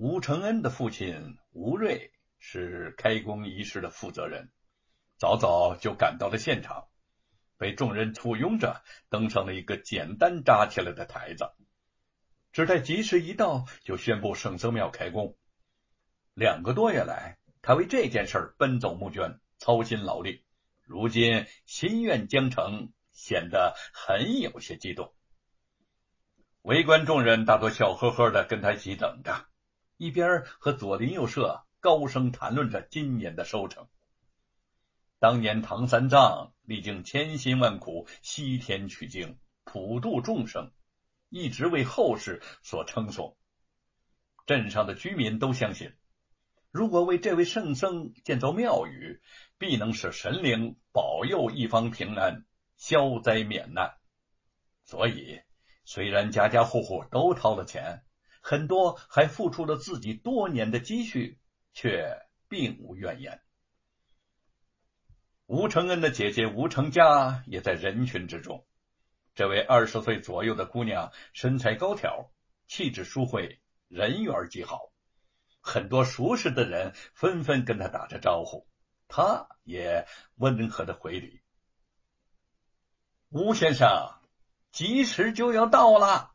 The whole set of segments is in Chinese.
吴承恩的父亲吴瑞是开工仪式的负责人，早早就赶到了现场，被众人簇拥着登上了一个简单扎起来的台子。只待吉时一到，就宣布圣僧庙开工。两个多月来，他为这件事奔走募捐，操心劳力。如今心愿将成，显得很有些激动。围观众人大多笑呵呵的跟他一起等着，一边和左邻右舍高声谈论着今年的收成。当年唐三藏历经千辛万苦，西天取经，普度众生。一直为后世所称颂，镇上的居民都相信，如果为这位圣僧建造庙宇，必能使神灵保佑一方平安、消灾免难。所以，虽然家家户户都掏了钱，很多还付出了自己多年的积蓄，却并无怨言。吴承恩的姐姐吴成家也在人群之中。这位二十岁左右的姑娘，身材高挑，气质淑慧，人缘极好。很多熟识的人纷纷跟她打着招呼，她也温和的回礼。吴先生，吉时就要到了。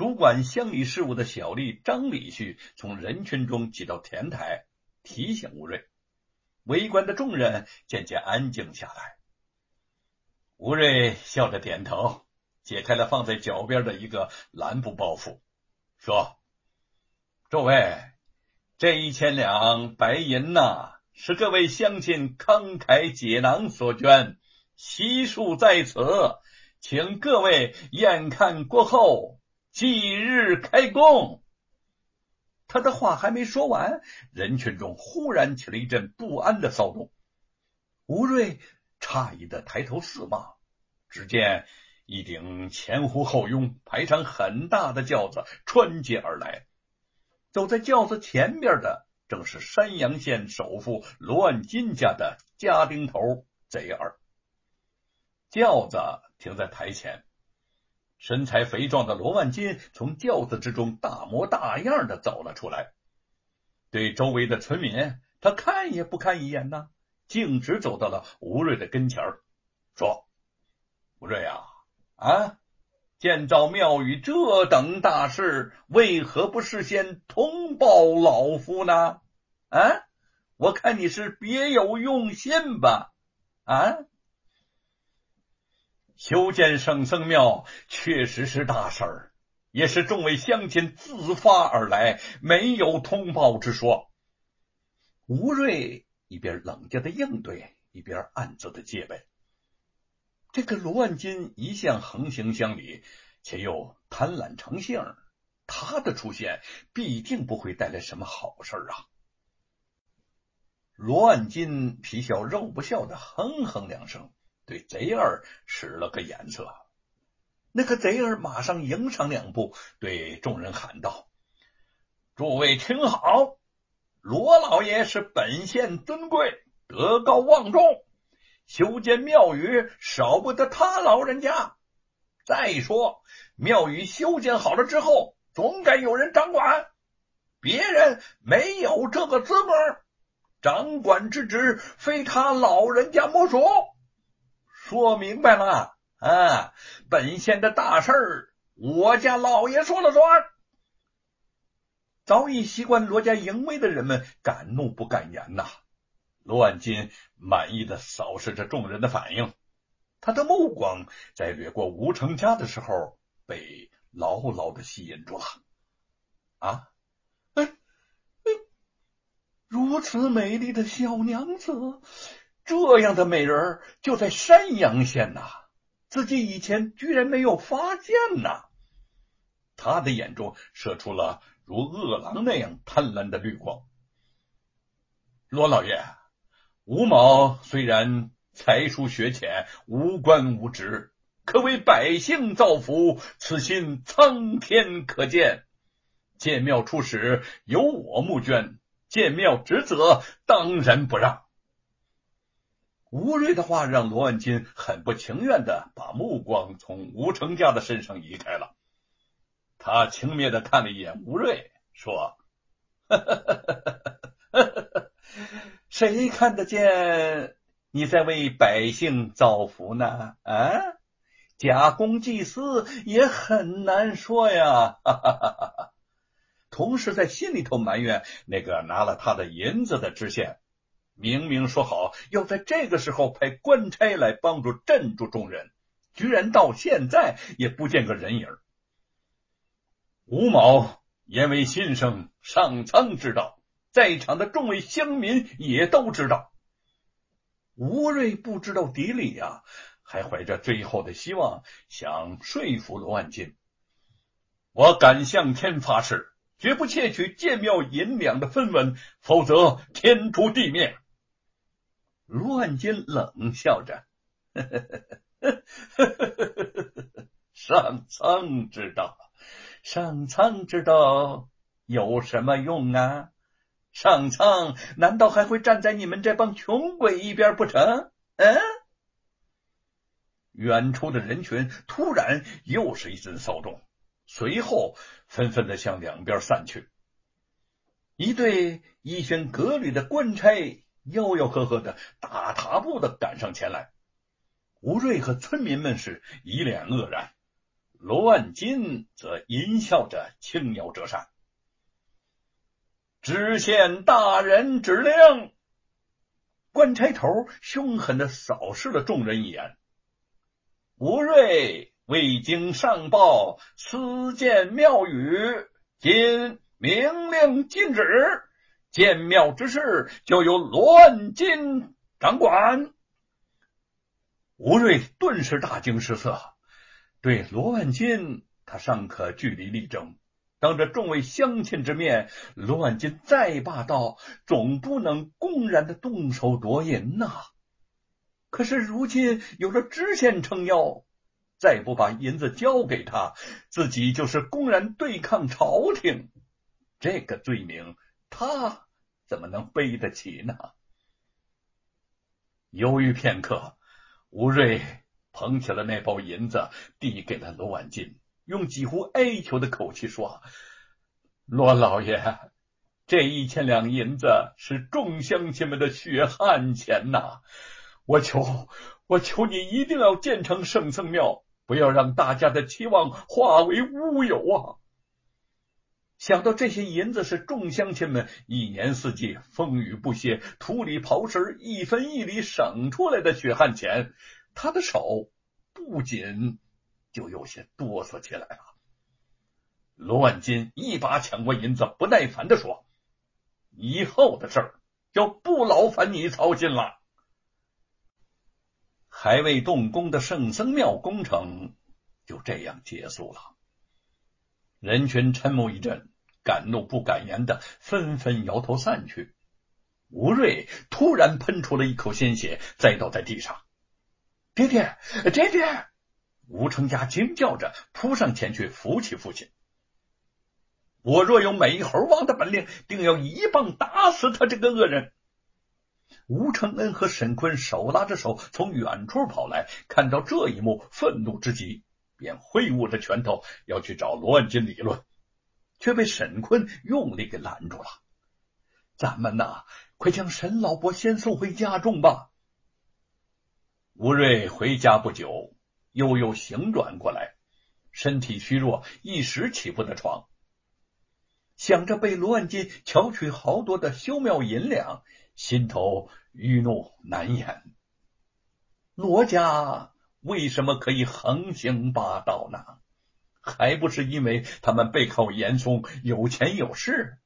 主管乡里事务的小吏张礼旭从人群中挤到前台，提醒吴瑞。围观的众人渐渐安静下来。吴瑞笑着点头，解开了放在脚边的一个蓝布包袱，说：“诸位，这一千两白银呐，是各位乡亲慷慨解囊所捐，悉数在此，请各位验看过后，即日开工。”他的话还没说完，人群中忽然起了一阵不安的骚动。吴瑞。诧异的抬头四望，只见一顶前呼后拥、排场很大的轿子穿街而来。走在轿子前边的，正是山阳县首富罗万金家的家丁头贼儿。轿子停在台前，身材肥壮的罗万金从轿子之中大模大样的走了出来，对周围的村民，他看也不看一眼呢。径直走到了吴瑞的跟前，说：“吴瑞啊，啊，建造庙宇这等大事，为何不事先通报老夫呢？啊，我看你是别有用心吧？啊，修建圣僧庙确实是大事儿，也是众位乡亲自发而来，没有通报之说。”吴瑞。一边冷静的应对，一边暗自的戒备。这个罗万金一向横行乡里，且又贪婪成性，他的出现必定不会带来什么好事啊！罗万金皮笑肉不笑的哼哼两声，对贼儿使了个眼色。那个贼儿马上迎上两步，对众人喊道：“诸位听好！”罗老爷是本县尊贵，德高望重，修建庙宇少不得他老人家。再说，庙宇修建好了之后，总该有人掌管，别人没有这个资格，掌管之职非他老人家莫属。说明白了啊！本县的大事儿，我家老爷说了算。早已习惯罗家淫威的人们敢怒不敢言呐。罗万金满意的扫视着众人的反应，他的目光在掠过吴成家的时候被牢牢的吸引住了。啊，哎哎，如此美丽的小娘子，这样的美人就在山阳县呐，自己以前居然没有发现呐。他的眼中射出了。如饿狼那样贪婪的绿光，罗老爷，吴某虽然才疏学浅，无官无职，可为百姓造福，此心苍天可见。建庙初始由我募捐，建庙职责当仁不让。吴瑞的话让罗万金很不情愿的把目光从吴成家的身上移开了。他轻蔑的看了一眼吴瑞，说：“ 谁看得见你在为百姓造福呢？啊，假公济私也很难说呀。同时在心里头埋怨那个拿了他的银子的知县，明明说好要在这个时候派官差来帮助镇住众人，居然到现在也不见个人影。吴某言为心声，上苍知道，在场的众位乡民也都知道。吴瑞不知道底里呀，还怀着最后的希望，想说服罗万金。我敢向天发誓。绝不窃取建庙银两的分文，否则天诛地灭。罗万金冷笑着：“ 上苍知道，上苍知道有什么用啊？上苍难道还会站在你们这帮穷鬼一边不成？”嗯。远处的人群突然又是一阵骚动。随后，纷纷的向两边散去。一队衣衫革履的官差吆吆喝喝的大踏步的赶上前来。吴瑞和村民们是一脸愕然，罗万金则淫笑着轻摇折扇。知县大人指令。官差头凶狠的扫视了众人一眼。吴瑞。未经上报，私建庙宇，今明令禁止，建庙之事就由罗万金掌管。吴瑞顿时大惊失色，对罗万金，他尚可据理力争，当着众位乡亲之面，罗万金再霸道，总不能公然的动手夺银呐。可是如今有了知县撑腰。再不把银子交给他，自己就是公然对抗朝廷，这个罪名他怎么能背得起呢？犹豫片刻，吴瑞捧起了那包银子，递给了罗万金，用几乎哀求的口气说：“罗老爷，这一千两银子是众乡亲们的血汗钱呐！我求，我求你一定要建成圣僧庙。”不要让大家的期望化为乌有啊！想到这些银子是众乡亲们一年四季风雨不歇、土里刨食一分一厘省出来的血汗钱，他的手不仅就有些哆嗦起来了。罗万金一把抢过银子，不耐烦的说：“以后的事儿就不劳烦你操心了。”还未动工的圣僧庙工程就这样结束了。人群沉默一阵，敢怒不敢言的纷纷摇头散去。吴瑞突然喷出了一口鲜血，栽倒在地上。爹爹，爹爹！吴成家惊叫着扑上前去扶起父亲。我若有美猴王的本领，定要一棒打死他这个恶人。吴承恩和沈坤手拉着手从远处跑来，看到这一幕，愤怒之极，便挥舞着拳头要去找罗万金理论，却被沈坤用力给拦住了。咱们呐，快将沈老伯先送回家中吧。吴瑞回家不久，悠悠醒转过来，身体虚弱，一时起不得床，想着被罗万金巧取豪夺的修庙银两。心头郁怒难言，罗家为什么可以横行霸道呢？还不是因为他们背靠严嵩，有钱有势。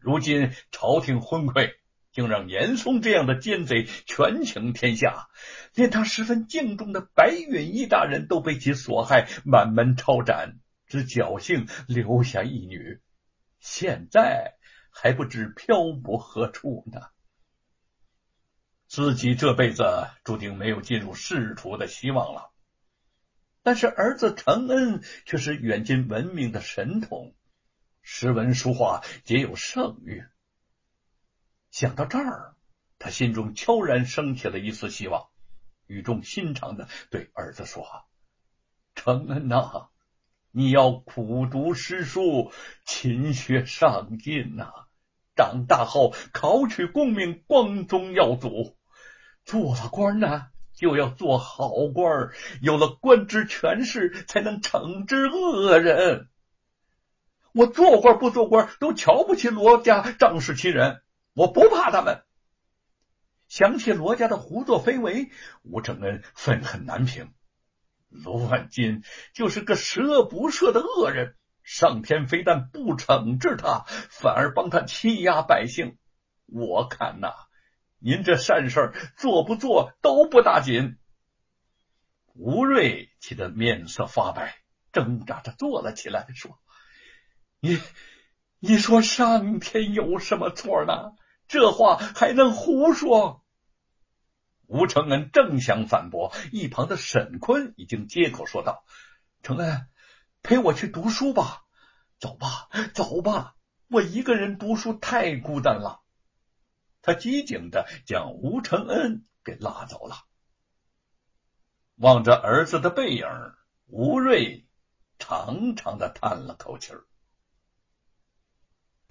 如今朝廷昏聩，竟让严嵩这样的奸贼权倾天下，连他十分敬重的白允义大人都被其所害，满门抄斩，只侥幸留下一女，现在还不知漂泊何处呢。自己这辈子注定没有进入仕途的希望了，但是儿子承恩却是远近闻名的神童，诗文书画皆有盛誉。想到这儿，他心中悄然升起了一丝希望，语重心长的对儿子说：“承恩呐，你要苦读诗书，勤学上进呐。”长大后考取功名，光宗耀祖。做了官呢，就要做好官儿，有了官职权势，才能惩治恶人。我做官不做官，都瞧不起罗家仗势欺人，我不怕他们。想起罗家的胡作非为，吴承恩愤恨难平。罗万金就是个十恶不赦的恶人，上天非但不惩治他，反而帮他欺压百姓。我看呐，您这善事做不做都不大紧。吴瑞气得面色发白，挣扎着坐了起来，说：“你，你说上天有什么错呢？这话还能胡说？”吴承恩正想反驳，一旁的沈坤已经接口说道：“承恩，陪我去读书吧，走吧，走吧，我一个人读书太孤单了。”他机警的将吴承恩给拉走了。望着儿子的背影，吴瑞长长的叹了口气儿。